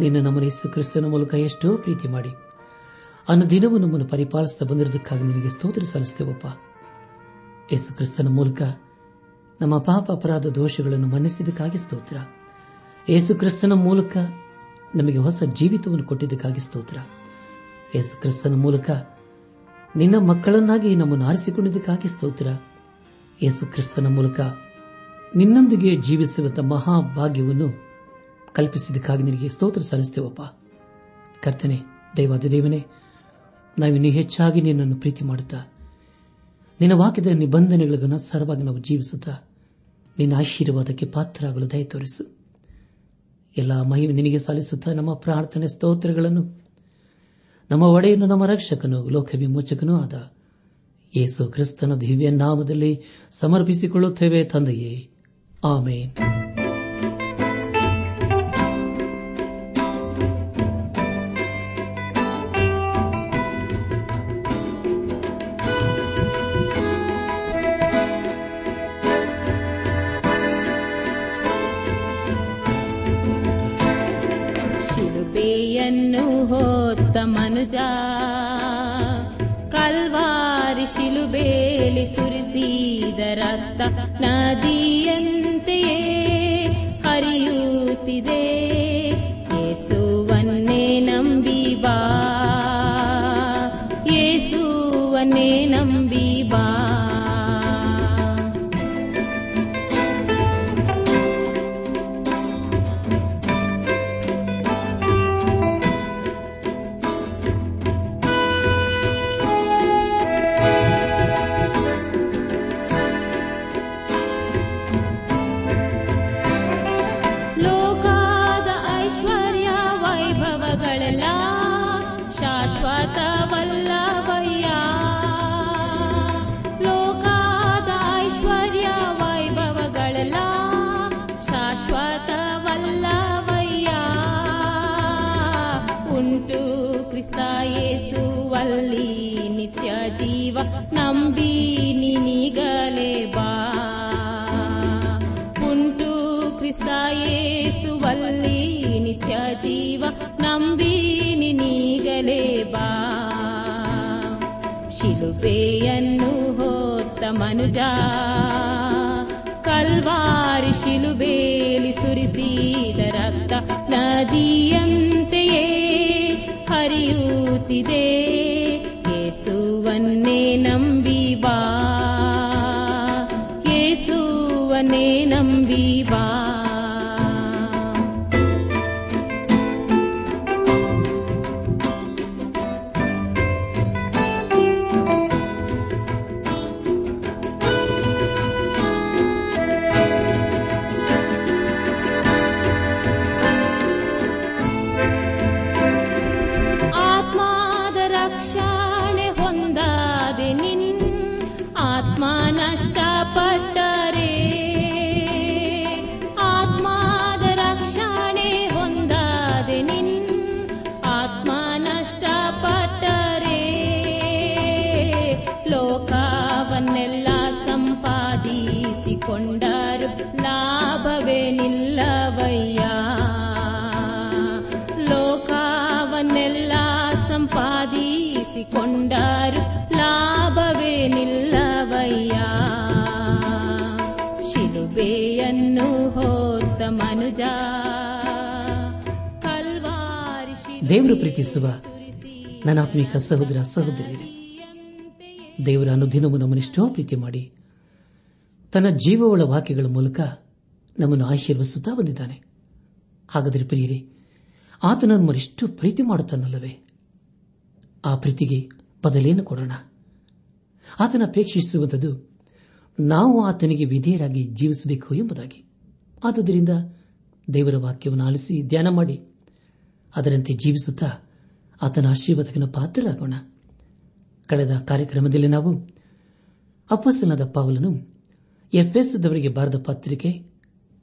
ನಿನ್ನ ನಮ್ಮ ಯೇಸು ಕ್ರಿಸ್ತನ ಮೂಲಕ ಎಷ್ಟೋ ಪ್ರೀತಿ ಮಾಡಿ. ಅನ್ನ ದಿನವೂ ನಮ್ಮನ್ನು ಪರಿಪಾಲಿಸುತ್ತಾ ಬಂದಿರುವುದಕ್ಕಾಗಿ ನಿನಗೆ ಸ್ತೋತ್ರ ಸಲ್ಲಿಸುತ್ತೇವಪ್ಪ. ಯೇಸು ಕ್ರಿಸ್ತನ ಮೂಲಕ ನಮ್ಮ ಪಾಪ ಅಪರಾಧ ದೋಷಗಳನ್ನು ಮನ್ನಿಸಿದ್ದಕ್ಕಾಗಿ ಸ್ತೋತ್ರ. ಯೇಸು ಕ್ರಿಸ್ತನ ಮೂಲಕ ನಮಗೆ ಹೊಸ ಜೀವಿತವನ್ನು ಕೊಟ್ಟಿದ್ದಕ್ಕಾಗಿ ಸ್ತೋತ್ರ. ಯೇಸು ಕ್ರಿಸ್ತನ ಮೂಲಕ ನಿನ್ನ ಮಕ್ಕಳನ್ನಾಗಿ ನಮ್ಮನ್ನು ಆರಿಸಿಕೊಂಡಿದ್ದಕ್ಕಾಗಿ ಸ್ತೋತ್ರ. ಯೇಸು ಕ್ರಿಸ್ತನ ಮೂಲಕ ನಿನ್ನೊಂದಿಗೆ ಜೀವಿಸುವಂತಹ ಮಹಾಭಾಗ್ಯವನ್ನು ಕಲ್ಪಿಸಿದ್ದಕ್ಕಾಗಿ ನಿನಗೆ ಸ್ತೋತ್ರ ಸಲ್ಲಿಸ್ತೇವಪ್ಪ. ಕರ್ತನೆ ದೈವಾದ ದೇವನೇ ನಾವಿನ್ನೂ ಹೆಚ್ಚಾಗಿ ನಿನ್ನನ್ನು ಪ್ರೀತಿ ಮಾಡುತ್ತಾ, ನಿನ್ನ ವಾಕ್ಯದ ನಿಬಂಧನೆಗಳನ್ನು ಸರವಾಗಿ ನಾವು ಜೀವಿಸುತ್ತಾ, ನಿನ್ನ ಆಶೀರ್ವಾದಕ್ಕೆ ಪಾತ್ರರಾಗಲು ದಯ ತೋರಿಸು. ಎಲ್ಲ ಮಹಿಮೆ ನಿನಗೆ ಸಲ್ಲಿಸುತ್ತಾ, ನಮ್ಮ ಪ್ರಾರ್ಥನೆ ಸ್ತೋತ್ರಗಳನ್ನು, ನಮ್ಮ ಒಡೆಯನ್ನು ನಮ್ಮ ರಕ್ಷಕನು ಲೋಕ ವಿಮೋಚಕನೂ ಆದ ಯೇಸು ಕ್ರಿಸ್ತನ ದಿವ್ಯ ನಾಮದಲ್ಲಿ ಸಮರ್ಪಿಸಿಕೊಳ್ಳುತ್ತೇವೆ ತಂದೆಯೇ. ಆಮೇನ್. ಸುರಿಸಿದ ರಕ್ತ ನದಿಯಂತೆಯೇ ಹರಿಯುತ್ತಿದೆ. ಶಿಲುಬೆಯನ್ನು ಹೊತ್ತ ಮನುಜ. ಕಲ್ವಾರಿ ಶಿಲುಬೇಲಿ ಸುರಿಸಿದ ರಕ್ತ ನದಿಯಂತೆಯೇ ಹರಿಯುತ್ತಿದೆ. ಯೇಸುವನ್ನೇ ನಂಬಿ ಬಾ. ಯೇಸುವನ್ನೇ ನಂಬಿ ಸಂಪಾದಿಸಿಕೊಂಡರು ಲಾಭವೇ ನಿಲ್ಲವಯ್ಯ ಶಿಲುಬೆಯನ್ನು ಹೋತ ಮನುಜ. ದೇವರು ಪ್ರೀತಿಸುವ ನನ್ನ ಆತ್ಮೀಕ ಸಹೋದರ ಸಹೋದರಿ ದೇವರ ಅನುದಿನವೂ ನಮ್ಮನ್ನೆಷ್ಟೋ ಪ್ರೀತಿ ಮಾಡಿ ತನ್ನ ಜೀವವುಳ ವಾಕ್ಯಗಳ ಮೂಲಕ ನಮ್ಮನ್ನು ಆಶೀರ್ವಸುತ್ತಾ ಬಂದಿದ್ದಾನೆ. ಹಾಗಾದರೆ ಪ್ರಿಯರೇ ಆತನ ನಮ್ಮನ್ನೆಷ್ಟು ಪ್ರೀತಿ ಮಾಡುತ್ತಾನಲ್ಲವೇ? ಆ ಪ್ರೀತಿಗೆ ಬದಲೇನು ಕೊಡೋಣ? ಆತನ ಅಪೇಕ್ಷಿಸುವಂಥದ್ದು, ನಾವು ಆತನಿಗೆ ವಿಧೇಯರಾಗಿ ಜೀವಿಸಬೇಕು ಎಂಬುದಾಗಿ. ಆದುದರಿಂದ ದೇವರ ವಾಕ್ಯವನ್ನು ಆಲಿಸಿ ಧ್ಯಾನ ಮಾಡಿ, ಅದರಂತೆ ಜೀವಿಸುತ್ತಾ ಆತನ ಆಶೀರ್ವಾದಕನ ಪಾತ್ರರಾಗೋಣ. ಕಳೆದ ಕಾರ್ಯಕ್ರಮದಲ್ಲಿ ನಾವು ಅಪಸನದ ಪಾವಲನು ಎಫ್ಎಸ್ದವರಿಗೆ ಬಾರದ ಪತ್ರಿಕೆ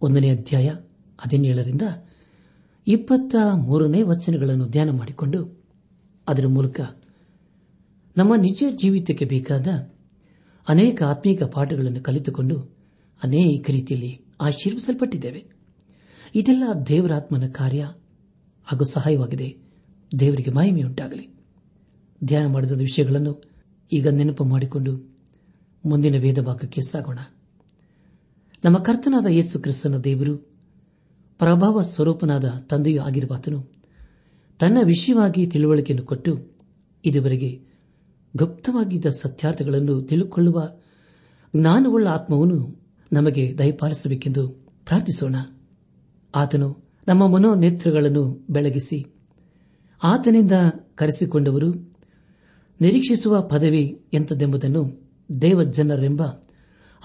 ಒಂದನೇ ಅಧ್ಯಾಯ ಹದಿನೇಳರಿಂದ ಇಪ್ಪತ್ತ ಮೂರನೇ ವಚನಗಳನ್ನು ಧ್ಯಾನ ಮಾಡಿಕೊಂಡು ಅದರ ಮೂಲಕ ನಮ್ಮ ನಿಜ ಜೀವಿತಕ್ಕೆ ಬೇಕಾದ ಅನೇಕ ಆತ್ಮೀಕ ಪಾಠಗಳನ್ನು ಕಲಿತುಕೊಂಡು ಅನೇಕ ರೀತಿಯಲ್ಲಿ ಆಶೀರ್ವಿಸಲ್ಪಟ್ಟಿದ್ದೇವೆ. ಇದೆಲ್ಲ ದೇವರಾತ್ಮನ ಕಾರ್ಯ ಹಾಗೂ ಸಹಾಯವಾಗಿದೆ. ದೇವರಿಗೆ ಮಹಿಮೆಯುಂಟಾಗಲಿ. ಧ್ಯಾನ ಮಾಡಿದ ವಿಷಯಗಳನ್ನು ಈಗ ನೆನಪು ಮಾಡಿಕೊಂಡು ಮುಂದಿನ ವೇದ ಭಾಗಕ್ಕೆ ಸಾಗೋಣ. ನಮ್ಮ ಕರ್ತನಾದ ಯೇಸು ಕ್ರಿಸ್ತನ ದೇವರು ಪ್ರಭಾವ ಸ್ವರೂಪನಾದ ತಂದೆಯೂ ಆಗಿರುವಾತನು ತನ್ನ ವಿಷಯವಾಗಿ ತಿಳುವಳಿಕೆಯನ್ನು ಕೊಟ್ಟು ಇದುವರೆಗೆ ಗುಪ್ತವಾಗಿದ್ದ ಸತ್ಯಾರ್ಥಗಳನ್ನು ತಿಳುಕೊಳ್ಳುವ ಜ್ಞಾನವುಳ್ಳ ಆತ್ಮವನ್ನು ನಮಗೆ ದಯಪಾಲಿಸಬೇಕೆಂದು ಪ್ರಾರ್ಥಿಸೋಣ. ಆತನು ನಮ್ಮ ಮನೋನೇತ್ರಗಳನ್ನು ಬೆಳಗಿಸಿ ಆತನಿಂದ ಕರೆಸಿಕೊಂಡವರು ನಿರೀಕ್ಷಿಸುವ ಪದವಿ ಎಂಥದೆಂಬುದನ್ನು ದೇವಜನರೆಂಬ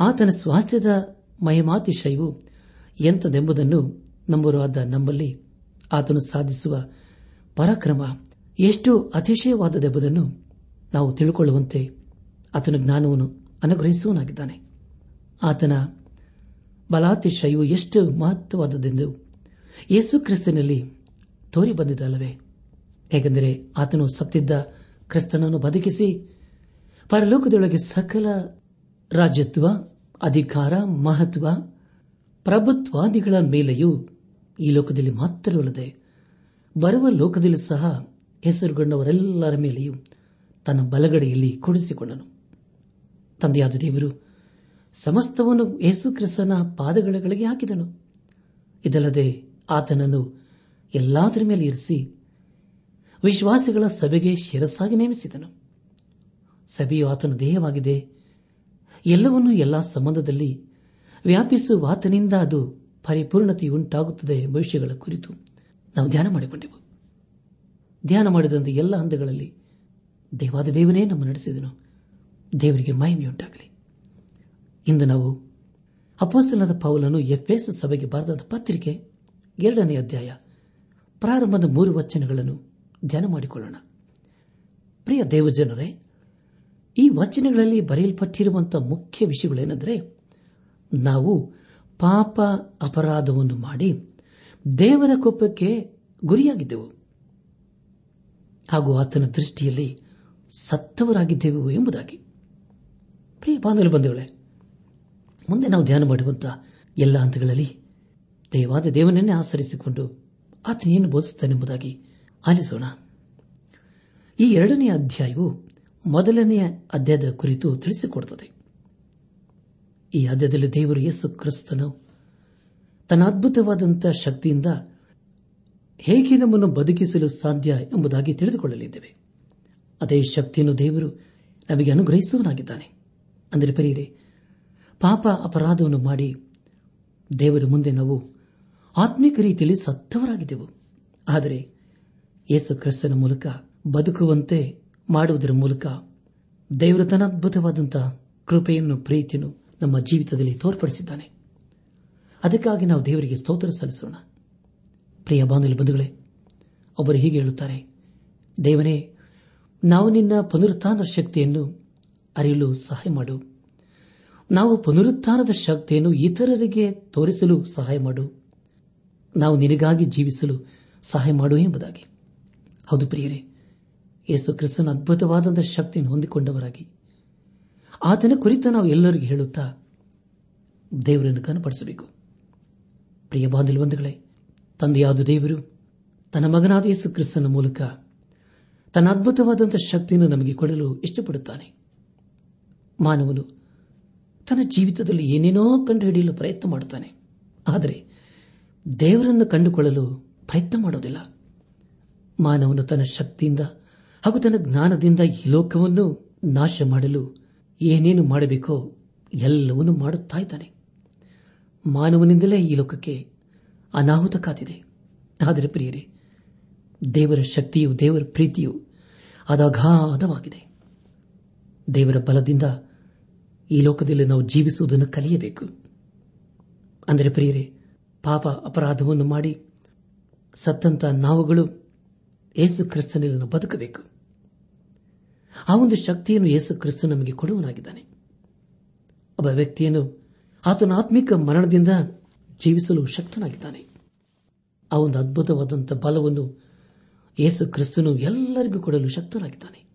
ಆತನ ಸ್ವಾಸ್ಥ್ಯದ ಮಹಿಮಾತಿಶಯವು ಎಂಥದೆಂಬುದನ್ನು ನಂಬರಾದ ನಮ್ಮಲ್ಲಿ ಆತನು ಸಾಧಿಸುವ ಪರಾಕ್ರಮ ಎಷ್ಟು ಅತಿಶಯವಾದದೆಂಬುದನ್ನು ನಾವು ತಿಳುಕೊಳ್ಳುವಂತೆ ಆತನ ಜ್ಞಾನವನ್ನು ಅನುಗ್ರಹಿಸುವನಾಗಿದ್ದಾನೆ ಆತನ ಬಲಾತಿಶಯವು ಎಷ್ಟು ಮಹತ್ವವಾದದೆಂದು ಯೇಸು ಕ್ರಿಸ್ತನಲ್ಲಿ ತೋರಿ ಬಂದಿದ್ದಲ್ಲವೇ? ಏಕೆಂದರೆ ಆತನು ಸತ್ತಿದ್ದ ಕ್ರಿಸ್ತನನ್ನು ಬದುಕಿಸಿ ಪರಲೋಕದೊಳಗೆ ಸಕಲ ರಾಜ್ಯತ್ವ, ಅಧಿಕಾರ, ಮಹತ್ವ, ಪ್ರಭುತ್ವಾದಿಗಳ ಮೇಲೆಯೂ ಈ ಲೋಕದಲ್ಲಿ ಮಾತ್ರವಲ್ಲದೆ ಬರುವ ಲೋಕದಲ್ಲಿ ಸಹ ಹೆಸರುಗೊಂಡವರೆಲ್ಲರ ಮೇಲೆಯೂ ತನ್ನ ಬಲಗಡೆಯಲ್ಲಿ ಕೂಡಿಸಿಕೊಂಡನು. ತಂದೆಯಾದ ದೇವರು ಸಮಸ್ತವನ್ನು ಯೇಸು ಕ್ರಿಸ್ತನ ಪಾದಗಳಿಗೆ ಹಾಕಿದನು. ಇದಲ್ಲದೆ ಆತನನ್ನು ಎಲ್ಲಾದರ ಮೇಲೆ ಇರಿಸಿ ವಿಶ್ವಾಸಿಗಳ ಸಭೆಗೆ ಶಿರಸ್ಸಾಗಿ ನೇಮಿಸಿದನು. ಸಭೆಯು ಆತನ ದೇಹವಾಗಿದೆ. ಎಲ್ಲವನ್ನೂ ಎಲ್ಲ ಸಂಬಂಧದಲ್ಲಿ ವ್ಯಾಪಿಸುವ ಆತನಿಂದ ಅದು ಪರಿಪೂರ್ಣತೆಯುಂಟಾಗುತ್ತದೆ ಭವಿಷ್ಯಗಳ ವಿಷಯಗಳ ಕುರಿತು ನಾವು ಧ್ಯಾನ ಮಾಡಿಕೊಂಡೆವು ಧ್ಯಾನ ಮಾಡಿದಂತೆ ಎಲ್ಲ ಹಂತಗಳಲ್ಲಿ ದೇವಾದ ದೇವನೇ ನಮ್ಮ ನಡೆಸಿದನು. ದೇವರಿಗೆ ಮಹಿಮೆಯುಂಟಾಗಲಿ. ಇಂದು ನಾವು ಅಪೋಸ್ತನದ ಪೌಲನು ಎಫ್ಎಸ್ ಸಭೆಗೆ ಬರೆದ ಪತ್ರಿಕೆ ಎರಡನೇ ಅಧ್ಯಾಯ ಪ್ರಾರಂಭದ ಮೂರು ವಚನಗಳನ್ನು ಧ್ಯಾನ ಮಾಡಿಕೊಳ್ಳೋಣ. ಪ್ರಿಯ ದೇವಜನರೇ, ಈ ವಚನಗಳಲ್ಲಿ ಬರೆಯಲ್ಪಟ್ಟಿರುವಂತಹ ಮುಖ್ಯ ವಿಷಯಗಳೇನೆಂದರೆ ನಾವು ಪಾಪ ಅಪರಾಧವನ್ನು ಮಾಡಿ ದೇವರ ಕೋಪಕ್ಕೆ ಗುರಿಯಾಗಿದ್ದೆವು. ಹಾಗೂ ಆತನ ದೃಷ್ಟಿಯಲ್ಲಿ ಸತ್ತವರಾಗಿದ್ದೆವು ಎಂಬುದಾಗಿ. ಪ್ರಿಯ ಬಾಂಧವರು ಬಂಧುಗಳೇ, ಮುಂದೆ ನಾವು ಧ್ಯಾನ ಮಾಡುವಂತಹ ಎಲ್ಲ ಹಂತಗಳಲ್ಲಿ ದೇವಾದ ದೇವನನ್ನೇ ಆಚರಿಸಿಕೊಂಡು ಆತನೇನು ಬೋಧಿಸುತ್ತಾನೆಂಬುದಾಗಿ ಆಲಿಸೋಣ. ಈ ಎರಡನೇ ಅಧ್ಯಾಯವು ಮೊದಲನೆಯ ಅಧ್ಯಾಯದ ಕುರಿತು ತಿಳಿಸಿಕೊಡುತ್ತದೆ. ಈ ಅಧ್ಯಾಯದಲ್ಲಿ ದೇವರು ಯೇಸು ಕ್ರಿಸ್ತನು ತನ್ನ ಅದ್ಭುತವಾದಂತಹ ಶಕ್ತಿಯಿಂದ ಹೇಗೆ ನಮ್ಮನ್ನು ಬದುಕಿಸಲು ಸಾಧ್ಯ ಎಂಬುದಾಗಿ ತಿಳಿದುಕೊಳ್ಳಲಿದ್ದೇವೆ. ಅದೇ ಶಕ್ತಿಯನ್ನು ದೇವರು ನಮಗೆ ಅನುಗ್ರಹಿಸುವನಾಗಿದ್ದಾನೆ ಅಂದರೆ ಪರಿಯರೆ, ಪಾಪ ಅಪರಾಧವನ್ನು ಮಾಡಿ ದೇವರ ಮುಂದೆ ನಾವು ಆತ್ಮಿಕ ರೀತಿಯಲ್ಲಿ ಸತ್ತವರಾಗಿದ್ದೆವು. ಆದರೆ ಯೇಸು ಕ್ರಿಸ್ತನ ಮೂಲಕ ಬದುಕುವಂತೆ ಮಾಡುವುದರ ಮೂಲಕ ದೇವರು ತನ್ನ ಅದ್ಭುತವಾದಂತಹ ಕೃಪೆಯನ್ನು, ಪ್ರೀತಿಯನ್ನು ನಮ್ಮ ಜೀವಿತದಲ್ಲಿ ತೋರ್ಪಡಿಸಿದ್ದಾನೆ. ಅದಕ್ಕಾಗಿ ನಾವು ದೇವರಿಗೆ ಸ್ತೋತ್ರ ಸಲ್ಲಿಸೋಣ. ಪ್ರಿಯ ಬಾಂಧವ್ಯ ಬಂಧುಗಳೇ, ಒಬ್ಬರು ಹೀಗೆ ಹೇಳುತ್ತಾರೆ, ದೇವನೇ, ನಾವು ನಿನ್ನ ಪುನರುತ್ಥಾನದ ಶಕ್ತಿಯನ್ನು ಅರಿಯಲು ಸಹಾಯ ಮಾಡು. ನಾವು ಪುನರುತ್ಥಾನದ ಶಕ್ತಿಯನ್ನು ಇತರರಿಗೆ ತೋರಿಸಲು ಸಹಾಯ ಮಾಡು. ನಾವು ನಿನಗಾಗಿ ಜೀವಿಸಲು ಸಹಾಯ ಮಾಡು ಎಂಬುದಾಗಿ. ಹೌದು ಪ್ರಿಯರೇ, ಯೇಸು ಕ್ರಿಸ್ತನ ಅದ್ಭುತವಾದಂತಹ ಶಕ್ತಿಯನ್ನು ಹೊಂದಿಕೊಂಡವರಾಗಿ. ಆತನ ಕುರಿತು ನಾವು ಎಲ್ಲರಿಗೂ ಹೇಳುತ್ತಾ, ದೇವರನ್ನು ಕನಪಡಿಸಬೇಕು. ಪ್ರಿಯ ಬಾಂಧವಂಧುಗಳೇ ತಂದೆಯಾದ ದೇವರು ತನ್ನ ಮಗನಾದ ಯೇಸು ಕ್ರಿಸ್ತನ ಮೂಲಕ ತನ್ನ ಅದ್ಭುತವಾದಂಥ ಶಕ್ತಿಯನ್ನು ನಮಗೆ ಕೊಡಲು ಇಷ್ಟಪಡುತ್ತಾನೆ ಮಾನವನು ತನ್ನ ಜೀವಿತದಲ್ಲಿ ಏನೇನೋ ಕಂಡುಹಿಡಿಯಲು ಪ್ರಯತ್ನ ಮಾಡುತ್ತಾನೆ ಆದರೆ ದೇವರನ್ನು ಕಂಡುಕೊಳ್ಳಲು ಪ್ರಯತ್ನ ಮಾಡೋದಿಲ್ಲ ಮಾನವನು ತನ್ನ ಶಕ್ತಿಯಿಂದ ಹಾಗೂ ತನ್ನ ಜ್ಞಾನದಿಂದ ಈ ಲೋಕವನ್ನು ನಾಶ ಮಾಡಲು ಏನೇನು ಮಾಡಬೇಕೋ ಎಲ್ಲವನ್ನೂ ಮಾಡುತ್ತಾ ಇದ್ದಾನೆ ಮಾನವನಿಂದಲೇ ಈ ಲೋಕಕ್ಕೆ ಅನಾಹುತ ಕಾದಿದೆ. ಆದರೆ ಪ್ರಿಯರೇ, ದೇವರ ಶಕ್ತಿಯು, ದೇವರ ಪ್ರೀತಿಯು ಅದಘಾತವಾಗಿದೆ ದೇವರ ಬಲದಿಂದ ಈ ಲೋಕದಲ್ಲಿ ನಾವು ಜೀವಿಸುವುದನ್ನು ಕಲಿಯಬೇಕು. ಅಂದರೆ ಪ್ರಿಯರೇ, ಪಾಪ ಅಪರಾಧವನ್ನು ಮಾಡಿ ಸತ್ತಂತ ನಾವುಗಳು ಏಸು ಕ್ರಿಸ್ತನಲ್ಲಿ ಬದುಕಬೇಕು. ಆ ಒಂದು ಶಕ್ತಿಯನ್ನು ಏಸು ಕ್ರಿಸ್ತ ನಮಗೆ ಕೊಡುವನಾಗಿದ್ದಾನೆ ಒಬ್ಬ ವ್ಯಕ್ತಿಯನ್ನು ಆತನ ಆತ್ಮಿಕ ಮರಣದಿಂದ ಜೀವಿಸಲು ಶಕ್ತನಾಗಿದ್ದಾನೆ. ಆ ಒಂದು ಅದ್ಭುತವಾದಂಥ ಬಲವನ್ನು ಯೇಸು ಕ್ರಿಸ್ತನು ಎಲ್ಲರಿಗೂ ಕೊಡಲು ಶಕ್ತನಾಗಿದ್ದಾನೆ.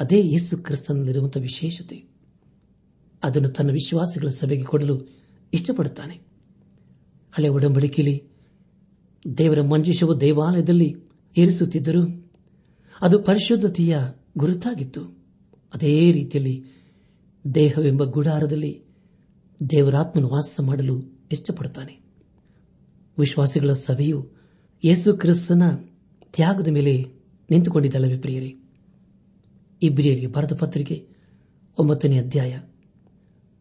ಅದೇ ಯೇಸು ಕ್ರಿಸ್ತನಲ್ಲಿರುವಂತಹ ವಿಶೇಷತೆ, ಅದನ್ನು ತನ್ನ ವಿಶ್ವಾಸಿಗಳ ಸಭೆಗೆ ಕೊಡಲು ಇಷ್ಟಪಡುತ್ತಾನೆ. ಹಳೆ ಒಡಂಬಡಿಕೆಯಲ್ಲಿ ದೇವರ ಮಂಜುಷವು ದೇವಾಲಯದಲ್ಲಿ ಏರಿಸುತ್ತಿದ್ದರು ಅದು ಪರಿಶುದ್ಧತೆಯ ಗುರುತಾಗಿತ್ತು. ಅದೇ ರೀತಿಯಲ್ಲಿ ದೇಹವೆಂಬ ಗುಡಾರದಲ್ಲಿ ದೇವರಾತ್ಮನು ವಾಸ ಮಾಡಲು ಇಷ್ಟಪಡುತ್ತಾನೆ. ವಿಶ್ವಾಸಿಗಳ ಸಭೆಯು ಯೇಸು ಕ್ರಿಸ್ತನ ತ್ಯಾಗದ ಮೇಲೆ ನಿಂತುಕೊಂಡಿದ್ದಲ್ಲವೇ ಪ್ರಿಯರೇ? ಇಬ್ರಿಯರಿಗೆ ಬರೆದ ಪತ್ರಿಕೆ ಒಂಬತ್ತನೇ ಅಧ್ಯಾಯ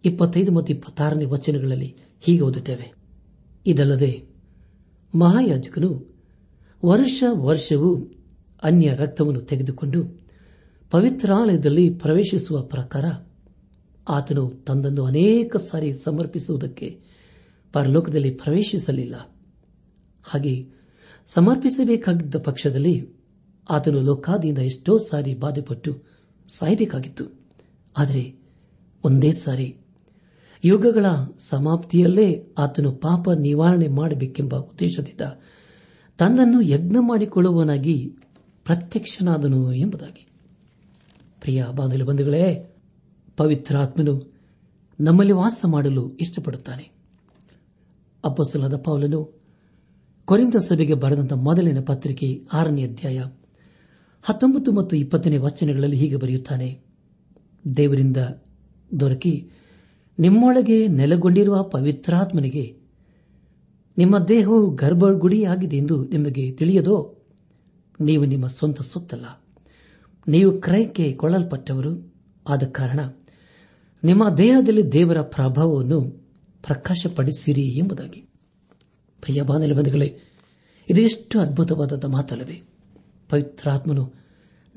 ಇಪ್ಪತ್ತೈದು ಮತ್ತು ಇಪ್ಪತ್ತಾರನೇ ವಚನಗಳಲ್ಲಿ ಹೀಗೆ ಓದುತ್ತೇವೆ. ಇದಲ್ಲದೆ ಮಹಾಯಾಜಕನು ವರ್ಷ ವರ್ಷವೂ ಅನ್ಯ ರಕ್ತವನ್ನು ತೆಗೆದುಕೊಂಡು ಪವಿತ್ರಾಲಯದಲ್ಲಿ ಪ್ರವೇಶಿಸುವ ಪ್ರಕಾರ ಆತನು ತಂದನ್ನು ಅನೇಕ ಸಾರಿ ಸಮರ್ಪಿಸುವುದಕ್ಕೆ ಪರಲೋಕದಲ್ಲಿ ಪ್ರವೇಶಿಸಲಿಲ್ಲ. ಹಾಗೆ ಸಮರ್ಪಿಸಬೇಕಾಗಿದ್ದ ಪಕ್ಷದಲ್ಲಿ ಆತನು ಲೋಕಾದಿಯಿಂದ ಎಷ್ಟೋ ಸಾರಿ ಬಾಧೆಪಟ್ಟು ಸಾಯಬೇಕಾಗಿತ್ತು. ಆದರೆ ಒಂದೇ ಸಾರಿ ಯುಗಗಳ ಸಮಾಪ್ತಿಯಲ್ಲೇ ಆತನು ಪಾಪ ನಿವಾರಣೆ ಮಾಡಬೇಕೆಂಬ ಉದ್ದೇಶದಿಂದ ತನ್ನನ್ನು ಯಜ್ಞ ಮಾಡಿಕೊಳ್ಳುವನಾಗಿ ಪ್ರತ್ಯಕ್ಷನಾದನು ಎಂಬುದಾಗಿ. ಪ್ರಿಯ ಬಾಂಧವ್ಯ ಬಂಧುಗಳೇ ಪವಿತ್ರಾತ್ಮನು ನಮ್ಮಲ್ಲಿ ವಾಸ ಮಾಡಲು ಇಷ್ಟಪಡುತ್ತಾನೆ. ಅಪ್ಪಸಲಾದ ಪೌಲನು ಕೊರಿಂದ ಸಭೆಗೆ ಬರೆದಂತಹ ಮೊದಲಿನ ಪತ್ರಿಕೆ ಆರನೇ ಅಧ್ಯಾಯ ಹತ್ತೊಂಬತ್ತು ಮತ್ತು ಇಪ್ಪತ್ತನೇ ವಚನಗಳಲ್ಲಿ ಹೀಗೆ ಬರೆಯುತ್ತಾನೆ. ದೇವರಿಂದ ದೊರಕಿ ನಿಮ್ಮೊಳಗೆ ನೆಲೆಗೊಂಡಿರುವ ಪವಿತ್ರಾತ್ಮನಿಗೆ ನಿಮ್ಮ ದೇಹವು ಗರ್ಭಗುಡಿಯಾಗಿದೆ ಎಂದು ನಿಮಗೆ ತಿಳಿಯದೋ? ನೀವು ನಿಮ್ಮ ಸ್ವಂತ ಸೊತ್ತಲ್ಲ. ನೀವು ಕ್ರಯಕ್ಕೆ ಕೊಳ್ಳಲ್ಪಟ್ಟವರು. ಆದ ಕಾರಣ ನಿಮ್ಮ ದೇಹದಲ್ಲಿ ದೇವರ ಪ್ರಭಾವವನ್ನು ಪ್ರಕಾಶಪಡಿಸಿರಿ ಎಂಬುದಾಗಿ. ಪ್ರಿಯ ಬಾಂಧವ್ಯ ಇದು ಎಷ್ಟು ಅದ್ಭುತವಾದಂಥ ಮಾತಲ್ಲವೇ. ಪವಿತ್ರಾತ್ಮನು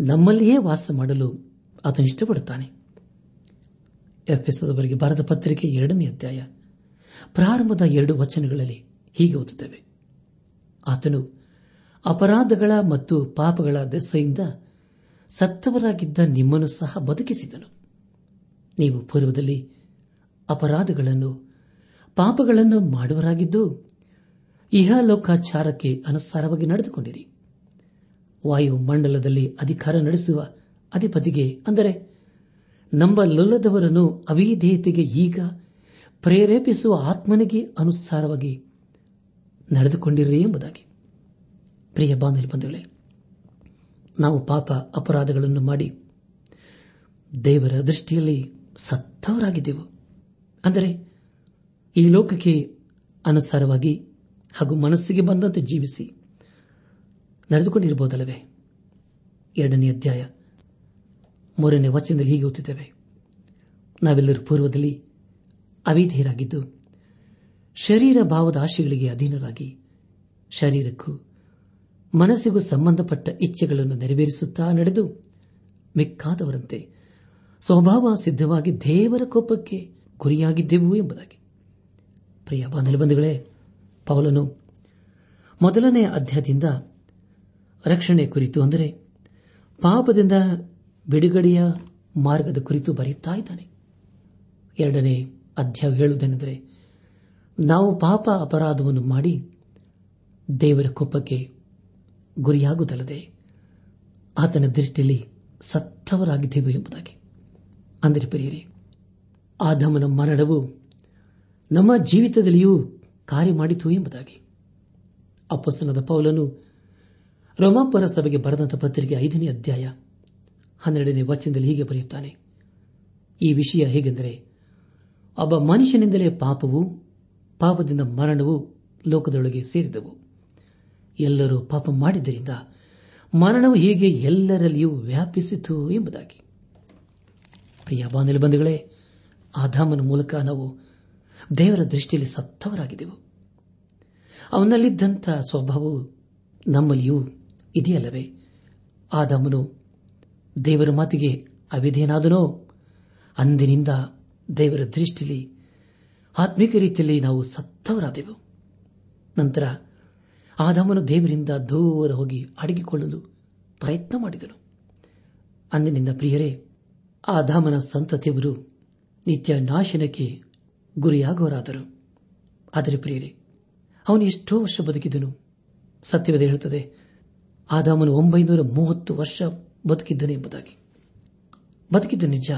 ನಮ್ಮಲ್ಲಿಯೇ ವಾಸ ಮಾಡಲು ಆತನು ಇಷ್ಟಪಡುತ್ತಾನೆ. ಎಫ್ಎಸ್ವರೆಗೆ ಭಾರತ ಪತ್ರಿಕೆ ಎರಡನೇ ಅಧ್ಯಾಯ, ಪ್ರಾರಂಭದ ಎರಡು ವಚನಗಳಲ್ಲಿ ಹೀಗೆ ಓದುತ್ತೇವೆ. ಆತನು ಅಪರಾಧಗಳ ಮತ್ತು ಪಾಪಗಳ ದೆಸೆಯಿಂದ ಸತ್ತವರಾಗಿದ್ದ ನಿಮ್ಮನ್ನು ಸಹ ಬದುಕಿಸಿದನು. ನೀವು ಪೂರ್ವದಲ್ಲಿ ಅಪರಾಧಗಳನ್ನು, ಪಾಪಗಳನ್ನು ಮಾಡುವರಾಗಿದ್ದು, ಇಹಲೋಕಾಚಾರಕ್ಕೆ ಅನುಸಾರವಾಗಿ ನಡೆದುಕೊಂಡಿರಿ. ವಾಯುಮಂಡಲದಲ್ಲಿ ಅಧಿಕಾರ ನಡೆಸುವ ಅಧಿಪತಿಗೆ ಅಂದರೆ ನಂಬಲೊಲ್ಲದವರನ್ನು ಅವಿಧೇಯತೆಗೆ ಈಗ ಪ್ರೇರೇಪಿಸುವ ಆತ್ಮನಿಗೆ ಅನುಸಾರವಾಗಿ ನಡೆದುಕೊಂಡಿರಿ ಎಂಬುದಾಗಿ. ಪ್ರಿಯ ಬಾಂಧವೇ ನಾವು ಪಾಪ ಅಪರಾಧಗಳನ್ನು ಮಾಡಿ ದೇವರ ದೃಷ್ಟಿಯಲ್ಲಿ ಸತ್ತವರಾಗಿದ್ದೆವು. ಅಂದರೆ ಈ ಲೋಕಕ್ಕೆ ಅನುಸಾರವಾಗಿ ಹಾಗೂ ಮನಸ್ಸಿಗೆ ಬಂದಂತೆ ಜೀವಿಸಿ ನಡೆದುಕೊಂಡಿರಬಹುದಲ್ಲವೇ? ಎರಡನೇ ಅಧ್ಯಾಯ ಮೂರನೇ ವಚನದಲ್ಲಿ ಹೀಗೆ ಓದುತ್ತೇವೆ ನಾವೆಲ್ಲರೂ ಪೂರ್ವದಲ್ಲಿ ಅವಿಧೇಯರಾಗಿದ್ದು ಶರೀರ ಭಾವದ ಆಶೆಗಳಿಗೆ ಅಧೀನರಾಗಿ ಶರೀರಕ್ಕೂ ಮನಸ್ಸಿಗೂ ಸಂಬಂಧಪಟ್ಟ ಇಚ್ಛೆಗಳನ್ನು ನೆರವೇರಿಸುತ್ತಾ ನಡೆದು ಮಿಕ್ಕಾದವರಂತೆ ಸ್ವಭಾವ ಸಿದ್ಧವಾಗಿ ದೇವರ ಕೋಪಕ್ಕೆ ಗುರಿಯಾಗಿದ್ದೆವು ಎಂಬುದಾಗಿ. ಪ್ರಿಯ ಬಾಂಧವೇ ಪೌಲನು ಮೊದಲನೇ ಅಧ್ಯಾಯದಿಂದ ರಕ್ಷಣೆ ಕುರಿತು ಅಂದರೆ ಪಾಪದಿಂದ ಬಿಡುಗಡೆಯ ಮಾರ್ಗದ ಕುರಿತು ಬರೆಯುತ್ತಾ ಇದ್ದಾನೆ. ಎರಡನೇ ಅಧ್ಯಾಯ ಹೇಳುವುದೇನೆಂದರೆ ನಾವು ಪಾಪ ಅಪರಾಧವನ್ನು ಮಾಡಿ ದೇವರ ಕೋಪಕ್ಕೆ ಗುರಿಯಾಗುವುದಲ್ಲದೆ ಆತನ ದೃಷ್ಟಿಯಲ್ಲಿ ಸತ್ತವರಾಗಿದ್ದೇವೆ ಎಂಬುದಾಗಿ. ಅಂದರೆ ಪ್ರಿಯರೇ, ಆದಮನ ಮರಣವು ನಮ್ಮ ಜೀವಿತದಲ್ಲಿಯೂ ಕಾರ್ಯ ಮಾಡಿತು ಎಂಬುದಾಗಿ. ಅಪ್ಪಸನದ ಪೌಲನು ರೋಮಾಪರ ಸಭೆಗೆ ಬರೆದಂತ ಪತ್ರಿಕೆ ಐದನೇ ಅಧ್ಯಾಯ ಹನ್ನೆರಡನೇ ವಚನದಲ್ಲಿ ಹೀಗೆ ಬರೆಯುತ್ತಾನೆ, ಈ ವಿಷಯ ಹೇಗೆಂದರೆ, ಒಬ್ಬ ಮನುಷ್ಯನಿಂದಲೇ ಪಾಪವು ಪಾಪದಿಂದ ಮರಣವು ಲೋಕದೊಳಗೆ ಸೇರಿದವು. ಎಲ್ಲರೂ ಪಾಪ ಮಾಡಿದ್ದರಿಂದ ಮರಣವು ಹೀಗೆ ಎಲ್ಲರಲ್ಲಿಯೂ ವ್ಯಾಪಿಸಿತು ಎಂಬುದಾಗಿ. ಪ್ರಿಯ ಬಾಂಧವಂಧುಗಳೇ ಆದಾಮನ ಮೂಲಕ ನಾವು ದೇವರ ದೃಷ್ಟಿಯಲ್ಲಿ ಸತ್ತವರಾಗಿದ್ದೆವು. ಅವನಲ್ಲಿದ್ದಂಥ ಸ್ವಭಾವವು ನಮ್ಮಲ್ಲಿಯೂ ಇದೆಯಲ್ಲವೇ? ಆದಾಮನು ದೇವರ ಮಾತಿಗೆ ಅವಿಧೇನಾದನೋ ಅಂದಿನಿಂದ ದೇವರ ದೃಷ್ಟಿಯಲ್ಲಿ ಆತ್ಮಿಕ ರೀತಿಯಲ್ಲಿ ನಾವು ಸತ್ತವರಾದೆವು. ನಂತರ ಆದಾಮನು ದೇವರಿಂದ ದೂರ ಹೋಗಿ ಅಡಗಿಕೊಳ್ಳಲು ಪ್ರಯತ್ನ ಮಾಡಿದನು. ಅಂದಿನಿಂದ ಪ್ರಿಯರೇ ಆದಾಮನ ಸಂತತಿಯವರು ನಿತ್ಯ ನಾಶನಕ್ಕೆ ಗುರಿಯಾಗುವರಾದರು ಆದರೆ ಪ್ರಿಯರಿ, ಅವನು ಎಷ್ಟೋ ವರ್ಷ ಬದುಕಿದನು. ಸತ್ಯವದ ಹೇಳುತ್ತದೆ, ಆದಾಮನು ಒಂಬೈನೂರ ಮೂವತ್ತು ವರ್ಷ ಬದುಕಿದ್ದನು ಎಂಬುದಾಗಿ. ಬದುಕಿದ್ದು ನಿಜ,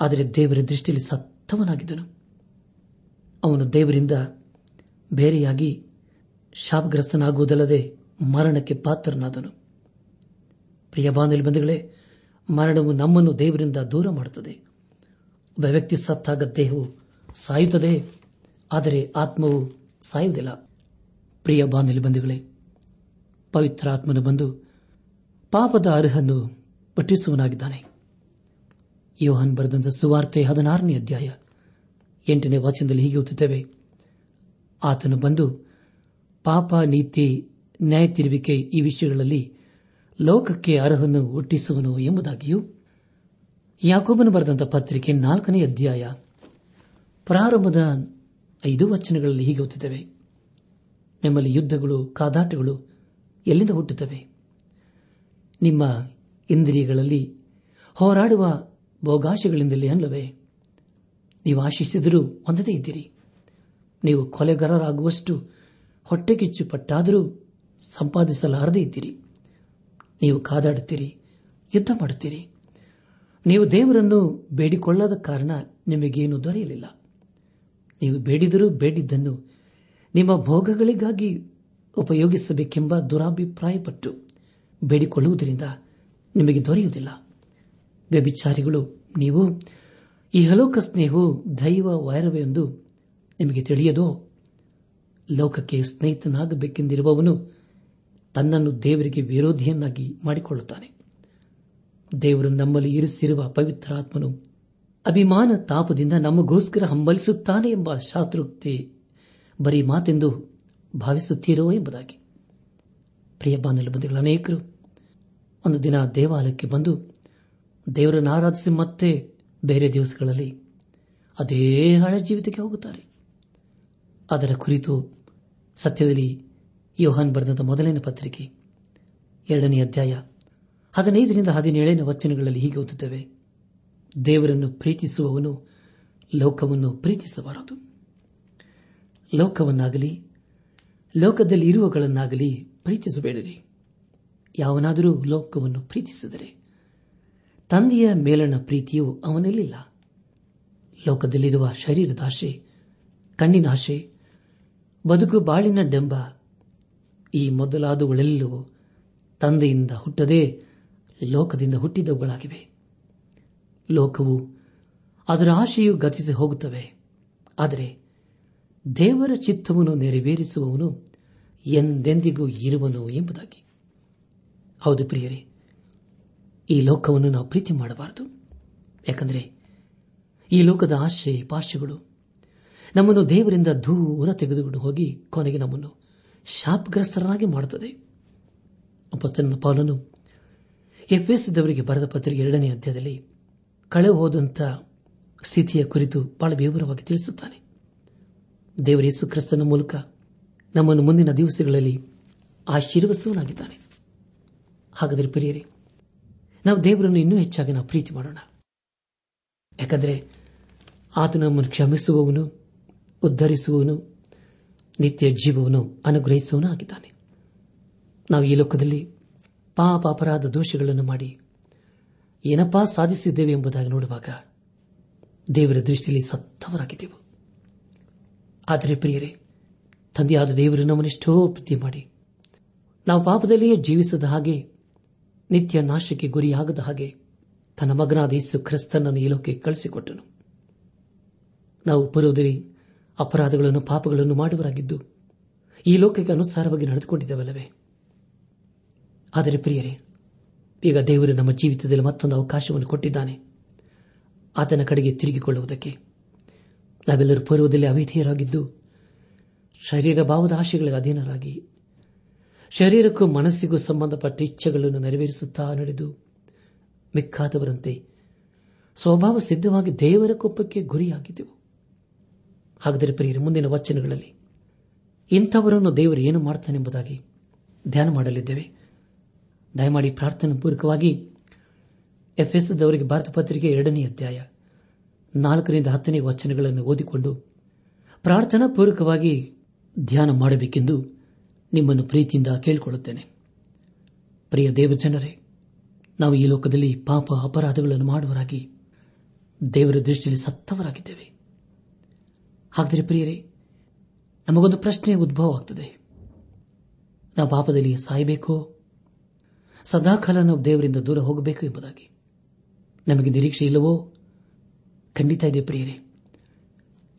ಆದರೆ ದೇವರ ದೃಷ್ಟಿಯಲ್ಲಿ ಸತ್ತವನಾಗಿದ್ದನು. ಅವನು ದೇವರಿಂದ ಬೇರೆಯಾಗಿ ಶಾಪಗ್ರಸ್ತನಾಗುವುದಲ್ಲದೆ ಮರಣಕ್ಕೆ ಪಾತ್ರನಾದನು. ಪ್ರಿಯ ಬಾಂಧವ್ಯ ಬಂಧುಗಳೇ ಮರಣವು ನಮ್ಮನ್ನು ದೇವರಿಂದ ದೂರ ಮಾಡುತ್ತದೆ. ಒಬ್ಬ ವ್ಯಕ್ತಿ ಸತ್ತಾಗ ದೇಹವು ಸಾಯುತ್ತದೆ, ಆದರೆ ಆತ್ಮವು ಸಾಯುವುದಿಲ್ಲ. ಪ್ರಿಯ ಬಾನಲಿ ಬಂಧುಗಳೇ, ಪವಿತ್ರ ಆತ್ಮನು ಬಂದು ಪಾಪದ ಅರ್ಹನ್ನು ಪಠಿಸುವನಾಗಿದ್ದಾನೆ ಯೋಹನ್ ಬರೆದಂತ ಸುವಾರ್ತೆ ಹದಿನಾರನೇ ಅಧ್ಯಾಯ ಎಂಟನೇ ವಚನದಲ್ಲಿ ಹೀಗೆ ಓದುತ್ತೇವೆ. ಆತನು ಬಂದು ಪಾಪ, ನೀತಿ ನ್ಯಾಯ ತಿರುವಿಕೆ ಈ ವಿಷಯಗಳಲ್ಲಿ ಲೋಕಕ್ಕೆ ಅರ್ಹನ್ನು ಹುಟ್ಟಿಸುವನು ಎಂಬುದಾಗಿಯೂ ಯಾಕೋಬನು ಬರೆದಂತ ಪತ್ರಿಕೆ ನಾಲ್ಕನೇ ಅಧ್ಯಾಯ ಪ್ರಾರಂಭದ ಐದು ವಚನಗಳಲ್ಲಿ ಹೀಗೆ ಓದುತ್ತವೆ ನಿಮ್ಮಲ್ಲಿ ಯುದ್ಧಗಳು, ಕಾದಾಟಗಳು ಎಲ್ಲಿಂದ ಹುಟ್ಟುತ್ತವೆ? ನಿಮ್ಮ ಇಂದ್ರಿಯಗಳಲ್ಲಿ ಹೋರಾಡುವ ಭೋಗಾಶೆಗಳಿಂದಲೇ ಅಲ್ಲವೇ? ನೀವು ಆಶಿಸಿದರೂ ಹೊಂದದೇ ಇದ್ದೀರಿ. ನೀವು ಕೊಲೆಗಾರರಾಗುವಷ್ಟು ಹೊಟ್ಟೆಕಿಚ್ಚು ಪಟ್ಟಾದರೂ ಸಂಪಾದಿಸಲಾರದೇ ಇದ್ದೀರಿ. ನೀವು ಕಾದಾಡುತ್ತೀರಿ, ಯುದ್ಧ ಮಾಡುತ್ತೀರಿ. ನೀವು ದೇವರನ್ನು ಬೇಡಿಕೊಳ್ಳದ ಕಾರಣ ನಿಮಗೇನು ದೊರೆಯಲಿಲ್ಲ. ನೀವು ಬೇಡಿದರೂ ಬೇಡಿದ್ದನ್ನು ನಿಮ್ಮ ಭೋಗಗಳಿಗಾಗಿ ಉಪಯೋಗಿಸಬೇಕೆಂಬ ದುರಾಭಿಪ್ರಾಯಪಟ್ಟು ಬೇಡಿಕೊಳ್ಳುವುದರಿಂದ ನಿಮಗೆ ದೊರೆಯುವುದಿಲ್ಲ. ವ್ಯಭಿಚಾರಿಗಳು, ನೀವು ಈ ಹಲೋಕ ಸ್ನೇಹವು ದೈವ ವೈರವೆಂದು ನಿಮಗೆ ತಿಳಿಯದೋ? ಲೋಕಕ್ಕೆ ಸ್ನೇಹಿತನಾಗಬೇಕೆಂದಿರುವವನು ತನ್ನನ್ನು ದೇವರಿಗೆ ವಿರೋಧಿಯನ್ನಾಗಿ ಮಾಡಿಕೊಳ್ಳುತ್ತಾನೆ. ದೇವರು ನಮ್ಮಲ್ಲಿ ಇರಿಸಿರುವ ಪವಿತ್ರಾತ್ಮನು ಅಭಿಮಾನ ತಾಪದಿಂದ ನಮಗೋಸ್ಕರ ಹಂಬಲಿಸುತ್ತಾನೆ ಎಂಬ ಶಾಸ್ತ್ರೋಕ್ತಿ ಬರೀ ಮಾತೆಂದು ಭಾವಿಸುತ್ತೀರೋ ಎಂಬುದಾಗಿ. ಪ್ರಿಯ ಬಾಂಧವ್ಯ ಅನೇಕರು ಒಂದು ದಿನ ದೇವಾಲಯಕ್ಕೆ ಬಂದು ದೇವರನ್ನು ಆರಾಧಿಸಿ ಮತ್ತೆ ಬೇರೆ ದಿವಸಗಳಲ್ಲಿ ಅದೇ ಹಳೆ ಜೀವಿತಕ್ಕೆ ಹೋಗುತ್ತಾರೆ. ಅದರ ಕುರಿತು ಸತ್ಯದಲ್ಲಿ ಯೋಹಾನ್ ಬರೆದ ಮೊದಲನೇ ಪತ್ರಿಕೆ, ಎರಡನೇ ಅಧ್ಯಾಯ, ಹದಿನೈದರಿಂದ ಹದಿನೇಳನೇ ವಚನಗಳಲ್ಲಿ ಹೀಗೆ ಓದುತ್ತವೆ. ದೇವರನ್ನು ಪ್ರೀತಿಸುವವನು ಲೋಕವನ್ನು ಪ್ರೀತಿಸಬಾರದು. ಲೋಕವನ್ನಾಗಲಿ, ಲೋಕದಲ್ಲಿ ಇರುವಗಳನ್ನಾಗಲಿ ಪ್ರೀತಿಸಬೇಡಿರಿ. ಯಾವನಾದರೂ ಲೋಕವನ್ನು ಪ್ರೀತಿಸಿದರೆ ತಂದೆಯ ಮೇಲಣ ಪ್ರೀತಿಯು ಅವನಲ್ಲಿಲ್ಲ. ಲೋಕದಲ್ಲಿರುವ ಶರೀರದಾಶೆ ಕಣ್ಣಿನ ಆಶೆ, ಬದುಕು ಬಾಳಿನ ಡೆಂಬ ಈ ಮೊದಲಾದವುಗಳೆಲ್ಲವೂ ತಂದೆಯಿಂದ ಹುಟ್ಟದೇ ಲೋಕದಿಂದ ಹುಟ್ಟಿದವುಗಳಾಗಿವೆ. ಲೋಕವು ಅದರ ಆಶೆಯು ಗತಿಸಿ ಹೋಗುತ್ತವೆ. ಆದರೆ ದೇವರ ಚಿತ್ತವನ್ನು ನೆರವೇರಿಸುವವನು ಎಂದೆಂದಿಗೂ ಇರುವನು ಎಂಬುದಾಗಿ. ಹೌದು ಪ್ರಿಯರೇ, ಈ ಲೋಕವನ್ನು ನಾವು ಪ್ರೀತಿ ಮಾಡಬಾರದು. ಯಾಕಂದರೆ ಈ ಲೋಕದ ಆಶೆ ಪಾಶ್ಯಗಳು ನಮ್ಮನ್ನು ದೇವರಿಂದ ದೂರ ತೆಗೆದುಕೊಂಡು ಹೋಗಿ ಕೊನೆಗೆ ನಮ್ಮನ್ನು ಶಾಪಗ್ರಸ್ತರನ್ನಾಗಿ ಮಾಡುತ್ತದೆ. ಅಪಸ್ತನ ಪಾಲನು ಎಫ್ಎಸ್ದವರಿಗೆ ಬರೆದ ಪತ್ರಿಕೆ ಎರಡನೇ ಅಧ್ಯಾಯದಲ್ಲಿ ಕಳೆ ಹೋದಂತ ಸ್ಥಿತಿಯ ಕುರಿತು ಬಹಳ ವಿವರವಾಗಿ ತಿಳಿಸುತ್ತಾನೆ. ದೇವರ ಯೇಸು ಕ್ರಿಸ್ತನ ಮೂಲಕ ನಮ್ಮನ್ನು ಮುಂದಿನ ದಿವಸಗಳಲ್ಲಿ ಆಶೀರ್ವಸುವನಾಗಿದ್ದಾನೆ ಹಾಗಾದರೆ ಪ್ರಿಯರೇ, ನಾವು ದೇವರನ್ನು ಇನ್ನೂ ಹೆಚ್ಚಾಗಿ ನಾವು ಪ್ರೀತಿ ಮಾಡೋಣ. ಯಾಕಂದರೆ ಆತ ನಮ್ಮನ್ನು ಕ್ಷಮಿಸುವವನು, ಉದ್ಧರಿಸುವವನು ನಿತ್ಯ ಜೀವವನ್ನು ಅನುಗ್ರಹಿಸುವನು ಆಗಿದ್ದಾನೆ. ನಾವು ಈ ಲೋಕದಲ್ಲಿ ಪಾಪ ಅಪರಾಧ ದೋಷಗಳನ್ನು ಮಾಡಿ ಏನಪ್ಪಾ ಸಾಧಿಸಿದ್ದೇವೆ ಎಂಬುದಾಗಿ ನೋಡುವಾಗ ದೇವರ ದೃಷ್ಟಿಯಲ್ಲಿ ಸತ್ತವರಾಗಿದ್ದೆವು. ಆದರೆ ಪ್ರಿಯರೇ, ತಂದೆಯಾದ ದೇವರು ನಮ್ಮನ್ನೆಷ್ಟೋ ಪ್ರೀತಿ ಮಾಡಿ ನಾವು ಪಾಪದಲ್ಲಿಯೇ ಜೀವಿಸದ ಹಾಗೆ, ನಿತ್ಯ ನಾಶಕ್ಕೆ ಗುರಿಯಾಗದ ಹಾಗೆ ತನ್ನ ಮಗನಾದ ಯೇಸು ಕ್ರಿಸ್ತನನ್ನು ಈ ಲೋಕಕ್ಕೆ ಕಳಿಸಿಕೊಟ್ಟನು ನಾವು ಪೂರ್ವದಲ್ಲಿ ಅಪರಾಧಗಳನ್ನು, ಪಾಪಗಳನ್ನು ಮಾಡುವರಾಗಿದ್ದು ಈ ಲೋಕಕ್ಕೆ ಅನುಸಾರವಾಗಿ ನಡೆದುಕೊಂಡಿದ್ದೇವಲ್ಲವೇ? ಆದರೆ ಪ್ರಿಯರೇ, ಈಗ ದೇವರು ನಮ್ಮ ಜೀವಿತದಲ್ಲಿ ಮತ್ತೊಂದು ಅವಕಾಶವನ್ನು ಕೊಟ್ಟಿದ್ದಾನೆ. ಆತನ ಕಡೆಗೆ ತಿರುಗಿಕೊಳ್ಳುವುದಕ್ಕೆ. ನಾವೆಲ್ಲರೂ ಪೂರ್ವದಲ್ಲಿ ಅವಿಧೇಯರಾಗಿದ್ದು, ಶರೀರ ಭಾವದ ಆಶೆಗಳಿಗೆ ಅಧೀನರಾಗಿ, ಶರೀರಕ್ಕೂ ಮನಸ್ಸಿಗೂ ಸಂಬಂಧಪಟ್ಟ ಇಚ್ಛೆಗಳನ್ನು ನೆರವೇರಿಸುತ್ತಾ ನಡೆದು, ಮಿಕ್ಕಾದವರಂತೆ ಸ್ವಭಾವ ಸಿದ್ಧವಾಗಿ ದೇವರ ಕೊಪ್ಪಕ್ಕೆ ಗುರಿಯಾಗಿದ್ದೆವು. ಹಾಗಾದರೆ ಪ್ರಿಯರು, ಮುಂದಿನ ವಚನಗಳಲ್ಲಿ ಇಂಥವರನ್ನು ದೇವರು ಏನು ಮಾಡ್ತಾನೆಂಬುದಾಗಿ ಧ್ಯಾನ ಮಾಡಲಿದ್ದೇವೆ. ದಯಮಾಡಿ ಪ್ರಾರ್ಥನೆ ಪೂರ್ವಕವಾಗಿ ಎಫ್ಎಸ್ದವರಿಗೆ ಭಾರತ ಪತ್ರಿಕೆ ಎರಡನೇ ಅಧ್ಯಾಯ ನಾಲ್ಕರಿಂದ ಹತ್ತನೇ ವಚನಗಳನ್ನು ಓದಿಕೊಂಡು ಪ್ರಾರ್ಥನಾ ಪೂರ್ವಕವಾಗಿ ಧ್ಯಾನ ಮಾಡಬೇಕೆಂದು ನಿಮ್ಮನ್ನು ಪ್ರೀತಿಯಿಂದ ಕೇಳಿಕೊಳ್ಳುತ್ತೇನೆ. ಪ್ರಿಯ ದೇವಜನರೇ, ನಾವು ಈ ಲೋಕದಲ್ಲಿ ಪಾಪ ಅಪರಾಧಗಳನ್ನು ಮಾಡುವರಾಗಿ ದೇವರ ದೃಷ್ಟಿಯಲ್ಲಿ ಸತ್ತವರಾಗಿದ್ದೇವೆ. ಹಾಗಾದರೆ ಪ್ರಿಯರೇ, ನಮಗೊಂದು ಪ್ರಶ್ನೆ ಉದ್ಭವವಾಗುತ್ತದೆ ನಾವು ಪಾಪದಲ್ಲಿ ಸಾಯಬೇಕೋ? ಸದಾಕಾಲ ನಾವು ದೇವರಿಂದ ದೂರ ಹೋಗಬೇಕು ಎಂಬುದಾಗಿ. ನಮಗೆ ನಿರೀಕ್ಷೆ ಇಲ್ಲವೋ? ಖಂಡಿತ ಇದೆ ಪ್ರಿಯರೇ.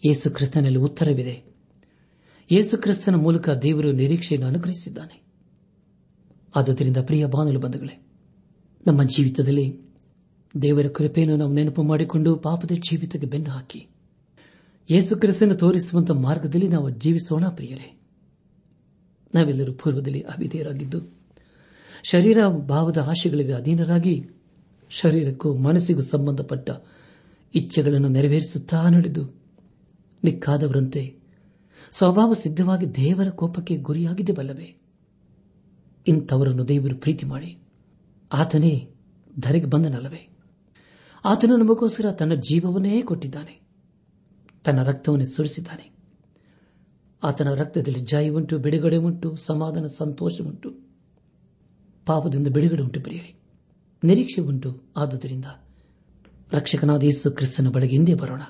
ಯೇಸು ಕ್ರಿಸ್ತನಲ್ಲಿ ಉತ್ತರವಿದೆ. ಯೇಸು ಕ್ರಿಸ್ತನ ಮೂಲಕ ದೇವರು ನಿರೀಕ್ಷೆಯನ್ನು ಅನುಗ್ರಹಿಸಿದ್ದಾನೆ. ಆದುದರಿಂದ ಪ್ರಿಯ ಬಾನಲು ಬಂಧುಗಳೇ, ನಮ್ಮ ಜೀವಿತದಲ್ಲಿ ದೇವರ ಕೃಪೆಯನ್ನು ನಾವು ನೆನಪು ಮಾಡಿಕೊಂಡು ಪಾಪದ ಜೀವಿತಕ್ಕೆ ಬೆನ್ನು ಹಾಕಿ ಯೇಸು ಕ್ರಿಸ್ತನ ತೋರಿಸುವಂತಹ ಮಾರ್ಗದಲ್ಲಿ ನಾವು ಜೀವಿಸೋಣ, ಪ್ರಿಯರೇ. ನಾವೆಲ್ಲರೂ ಪೂರ್ವದಲ್ಲಿ ಅವಿಧೇಯರಾಗಿದ್ದು, ಶರೀರ ಭಾವದ ಆಶೆಗಳಿಗೆ ಅಧೀನರಾಗಿ, ಶರೀರಕ್ಕೂ ಮನಸ್ಸಿಗೂ ಸಂಬಂಧಪಟ್ಟ ಇಚ್ಛೆಗಳನ್ನು ನೆರವೇರಿಸುತ್ತಾ ನಡೆದು, ಮಿಕ್ಕಾದವರಂತೆ ಸ್ವಭಾವ ಸಿದ್ಧವಾಗಿ ದೇವರ ಕೋಪಕ್ಕೆ ಗುರಿಯಾಗಿದೆ ಬಲ್ಲವೇ. ಇಂಥವರನ್ನು ದೇವರು ಪ್ರೀತಿ ಮಾಡಿ, ಆತನೇ ಧರೆಗೆ ಬಂದನಲ್ಲವೇ. ಆತನು ನಮಗೋಸ್ಕರ ತನ್ನ ಜೀವವನ್ನೇ ಕೊಟ್ಟಿದ್ದಾನೆ. ತನ್ನ ರಕ್ತವನ್ನು ಸುರಿಸಿದ್ದಾನೆ. ಆತನ ರಕ್ತದಲ್ಲಿ ಜಾಯಿ ಉಂಟು, ಬಿಡುಗಡೆ ಉಂಟು, ಸಮಾಧಾನ, ಸಂತೋಷ ಉಂಟು. ಪಾಪದಿಂದ ಬಿಡುಗಡೆ ಉಂಟು ಪ್ರಿಯರಿ. ನಿರೀಕ್ಷೆ ಉಂಟು. ಆದುದರಿಂದ ರಕ್ಷಕನಾದ ಯೇಸು ಕ್ರಿಸ್ತನ ಬಳಿಗೆ ಹಿಂದೆ ಬರೋಣ.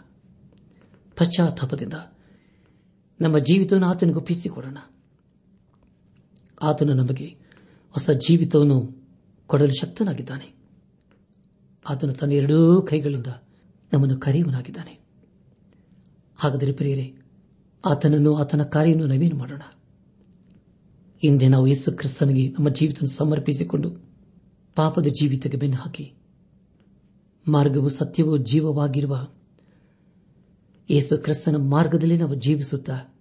ಪಶ್ಚಾತ್ತಾಪದಿಂದ ನಮ್ಮ ಜೀವಿತವನ್ನು ಆತನಿಗೆ ಒಪ್ಪಿಸಿಕೊಡೋಣ. ಆತನು ನಮಗೆ ಹೊಸ ಜೀವಿತವನ್ನು ಕೊಡಲು ಶಕ್ತನಾಗಿದ್ದಾನೆ. ಆತನು ತನ್ನ ಎರಡೂ ಕೈಗಳಿಂದ ನಮ್ಮನ್ನು ಕರೆಯುವನಾಗಿದ್ದಾನೆ ಹಾಗಾದರೆ ಪ್ರಿಯರೇ, ಆತನನ್ನು, ಆತನ ಕಾರ್ಯವನ್ನು ನವೀನ ಮಾಡೋಣ? ಹಿಂದೆ ನಾವು ಯೇಸು ಕ್ರಿಸ್ತನಿಗೆ ನಮ್ಮ ಜೀವಿತ ಸಮರ್ಪಿಸಿಕೊಂಡು ಪಾಪದ ಜೀವಿತಕ್ಕೆ ಬೆನ್ನು ಹಾಕಿ, ಮಾರ್ಗವು ಸತ್ಯವೂ ಜೀವವಾಗಿರುವ ಯೇಸು ಕ್ರಿಸ್ತನ ಮಾರ್ಗದಲ್ಲಿ ನಾವು ಜೀವಿಸುತ್ತಾ,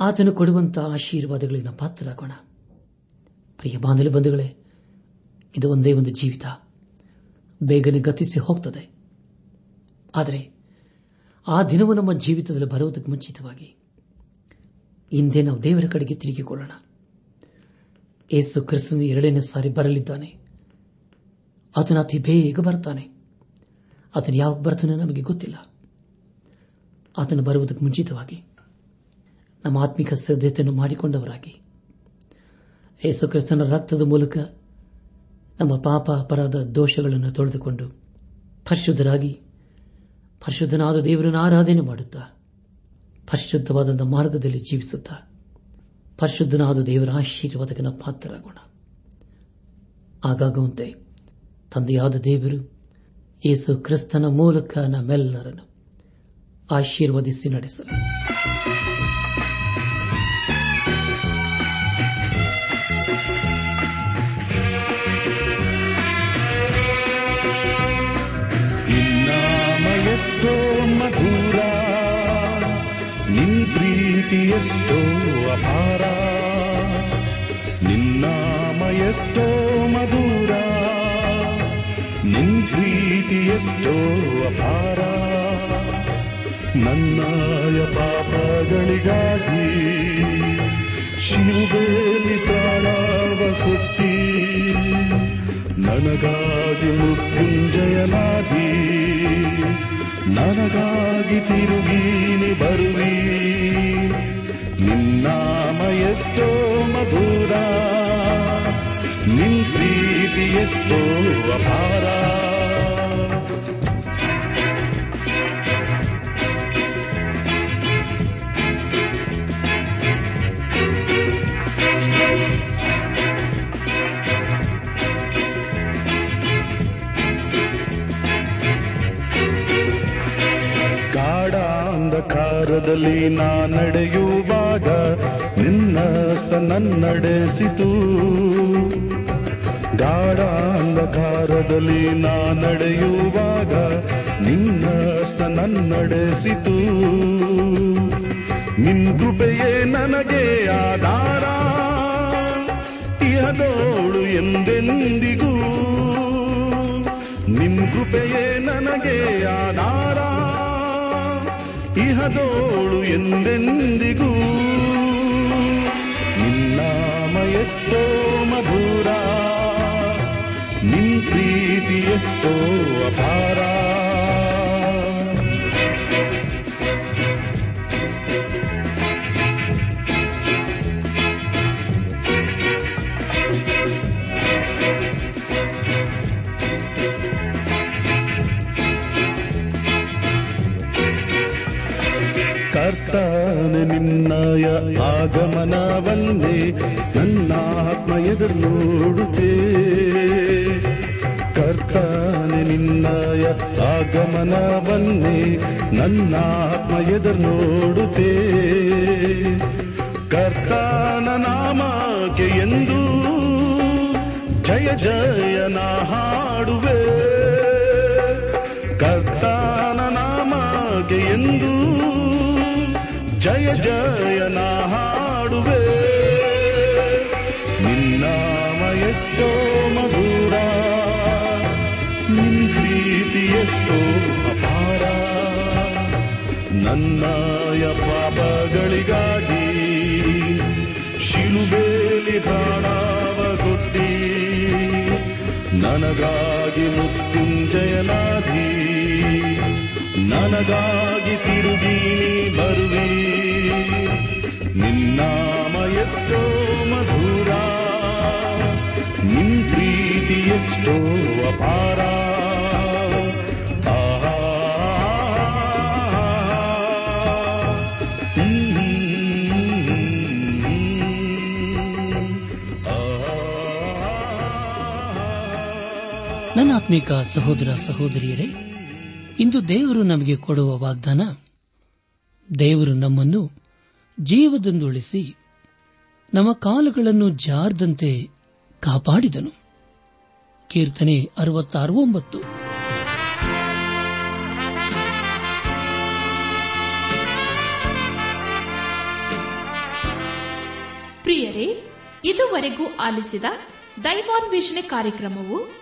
ಆತನು ಕೊಡುವಂತಹ ಆಶೀರ್ವಾದಗಳಿಗೆ ನಾವು ಪಾತ್ರರಾಗೋಣ. ಪ್ರಿಯ ಬಾಂಧವ್ಯ ಬಂಧುಗಳೇ, ಇದು ಒಂದೇ ಒಂದು ಜೀವಿತ. ಬೇಗನೆ ಗತಿಸಿ ಹೋಗ್ತದೆ. ಆದರೆ ಆ ದಿನವೂ ನಮ್ಮ ಜೀವಿತದಲ್ಲಿ ಬರುವುದಕ್ಕೆ ಮುಂಚಿತವಾಗಿ ಹಿಂದೆ ನಾವು ದೇವರ ಕಡೆಗೆ ತಿರುಗಿಕೊಳ್ಳೋಣ. ಏಸು ಕ್ರಿಸ್ತನು ಎರಡನೇ ಸಾರಿ ಬರಲಿದ್ದಾನೆ. ಆತನ ಅತಿ ಬೇಗ ಬರ್ತಾನೆ ಆತನು ಯಾವಾಗ ಬರ್ತಾನೆ ನಮಗೆ ಗೊತ್ತಿಲ್ಲ. ಆತನು ಬರುವುದಕ್ಕೆ ಮುಂಚಿತವಾಗಿ ನಮ್ಮ ಆತ್ಮಿಕ ಸಿದ್ಧತೆಯನ್ನು ಮಾಡಿಕೊಂಡವರಾಗಿ. ಯೇಸು ಕ್ರಿಸ್ತನ ರಕ್ತದ ಮೂಲಕ ನಮ್ಮ ಪಾಪ ಅಪರಾಧ ದೋಷಗಳನ್ನು ತೊಳೆದುಕೊಂಡು ಪರಿಶುದ್ಧರಾಗಿ ಪರಿಶುದ್ಧನಾದ ದೇವರನ್ನು ಆರಾಧನೆ ಮಾಡುತ್ತಾ ಪರಿಶುದ್ಧವಾದ ಮಾರ್ಗದಲ್ಲಿ ಜೀವಿಸುತ್ತಾ, ಪರಿಶುದ್ಧನಾದ ದೇವರ ಆಶೀರ್ವಾದಕನ ಪಾತ್ರರಾಗೋಣ. ಆಗಾಗುವಂತೆ ತಂದೆಯಾದ ದೇವರು ಯೇಸು ಕ್ರಿಸ್ತನ ಮೂಲಕ ನಮ್ಮೆಲ್ಲರನ್ನು ಆಶೀರ್ವದಿಸಿ ನಡೆಸಲು. ಎಷ್ಟೋ ಅಪಾರ. ನಿನ್ನಾಮ ಎಷ್ಟೋ ಮಧುರ. ನಿನ್ ಪ್ರೀತಿ ಎಷ್ಟೋ ಅಪಾರ. ನನ್ನಾಯ ಪಾಪಗಳಿಗಾಗಿ ಶಿವಬೇಲಿ ಪ್ರಾಣವ ಕೊಟ್ಟಿ. ನನಗಾಗಿ ಮೃತ್ಯುಂಜಯನಾದಿ ನನಗಾಗಿ ತಿರುಗೀನಿ ಬರುವಿ. ನಿನ್ನಾಮ ಎಷ್ಟೋ ಮಧುರ ನಿನ್ ಪ್ರೀತಿ ಎಷ್ಟೋ ಅಪಾರ. ಕಾಡಾಂಧಕಾರದಲ್ಲಿ ನಾ ನಡೆಯುವಾಗ ನನ್ನಡೆಸಿತು. ಗಾಢಾಂಧಕಾರದಲ್ಲಿ ನಾ ನಡೆಯುವಾಗ ನಿನ್ನಸ್ತ ನನ್ನಡೆಸಿತು. ನಿನ್ ಕೃಪೆಯೇ ನನಗೆ ಆಧಾರ. ಇಹದೋಳು ಎಂದೆಂದಿಗೂ ನಿನ್ ಕೃಪೆಯೇ ನನಗೆ ಆಧಾರ. ಇಹದೋಳು ಎಂದೆಂದಿಗೂ ಎಷ್ಟೋ ಮಧುರ ನಿನ್ ಪ್ರೀತಿ ಎಷ್ಟೋ ಅಪಾರ. ಆಗಮನವನ್ನೇ ನನ್ನ ಆತ್ಮ ಎದುರು ನೋಡುತ್ತೆ. ಕರ್ತಾನೆ ನಿನ್ನಯ ನನ್ನ ಆತ್ಮ ಎದುರು ನೋಡುತ್ತೆ. ಕರ್ತಾನ ನಾಮಕ್ಕೆ ಎಂದು ಜಯ ಜಯನ ಹಾಡುವೆ. ಕರ್ತಾನ ನಾಮಕ್ಕೆ ಎಂದು ಜಯ ಜಯನ ಹಾಡುವೆ. ಎಷ್ಟೋ ಅಪಾರ ನನ್ನಯ ಪಾಪಗಳಿಗಾಗಿ ಶಿಲುಬೇಲಿ ಪ್ರಾಣಾವ ಕೊಟ್ಟಿ. ನನಗಾಗಿ ಮೃತ್ಯುಂಜಯನಾಧಿ ನನಗಾಗಿ ತಿರುಗಿ ಬರುವಿ. ನಿನ್ನಾಮ ಎಷ್ಟೋ ಮಧುರ. ನಿನ್ ಪ್ರೀತಿ ಎಷ್ಟೋ ಅಪಾರ. ಆತ್ಮಿಕ ಸಹೋದರ ಸಹೋದರಿಯರೇ, ಇಂದು ದೇವರು ನಮಗೆ ಕೊಡುವ ವಾಗ್ದಾನ, ದೇವರು ನಮ್ಮನ್ನು ಜೀವದಂದುಳಿಸಿ ನಮ್ಮ ಕಾಲುಗಳನ್ನು ಜಾರದಂತೆ ಕಾಪಾಡಿದನು. ಕೀರ್ತನೆ ಅರವತ್ತಾರು ಒಂಬತ್ತು ಪ್ರಿಯರೇ, ಇದುವರೆಗೂ ಆಲಿಸಿದ ದೈವಾನ್ವೇಷಣೆ ಕಾರ್ಯಕ್ರಮವು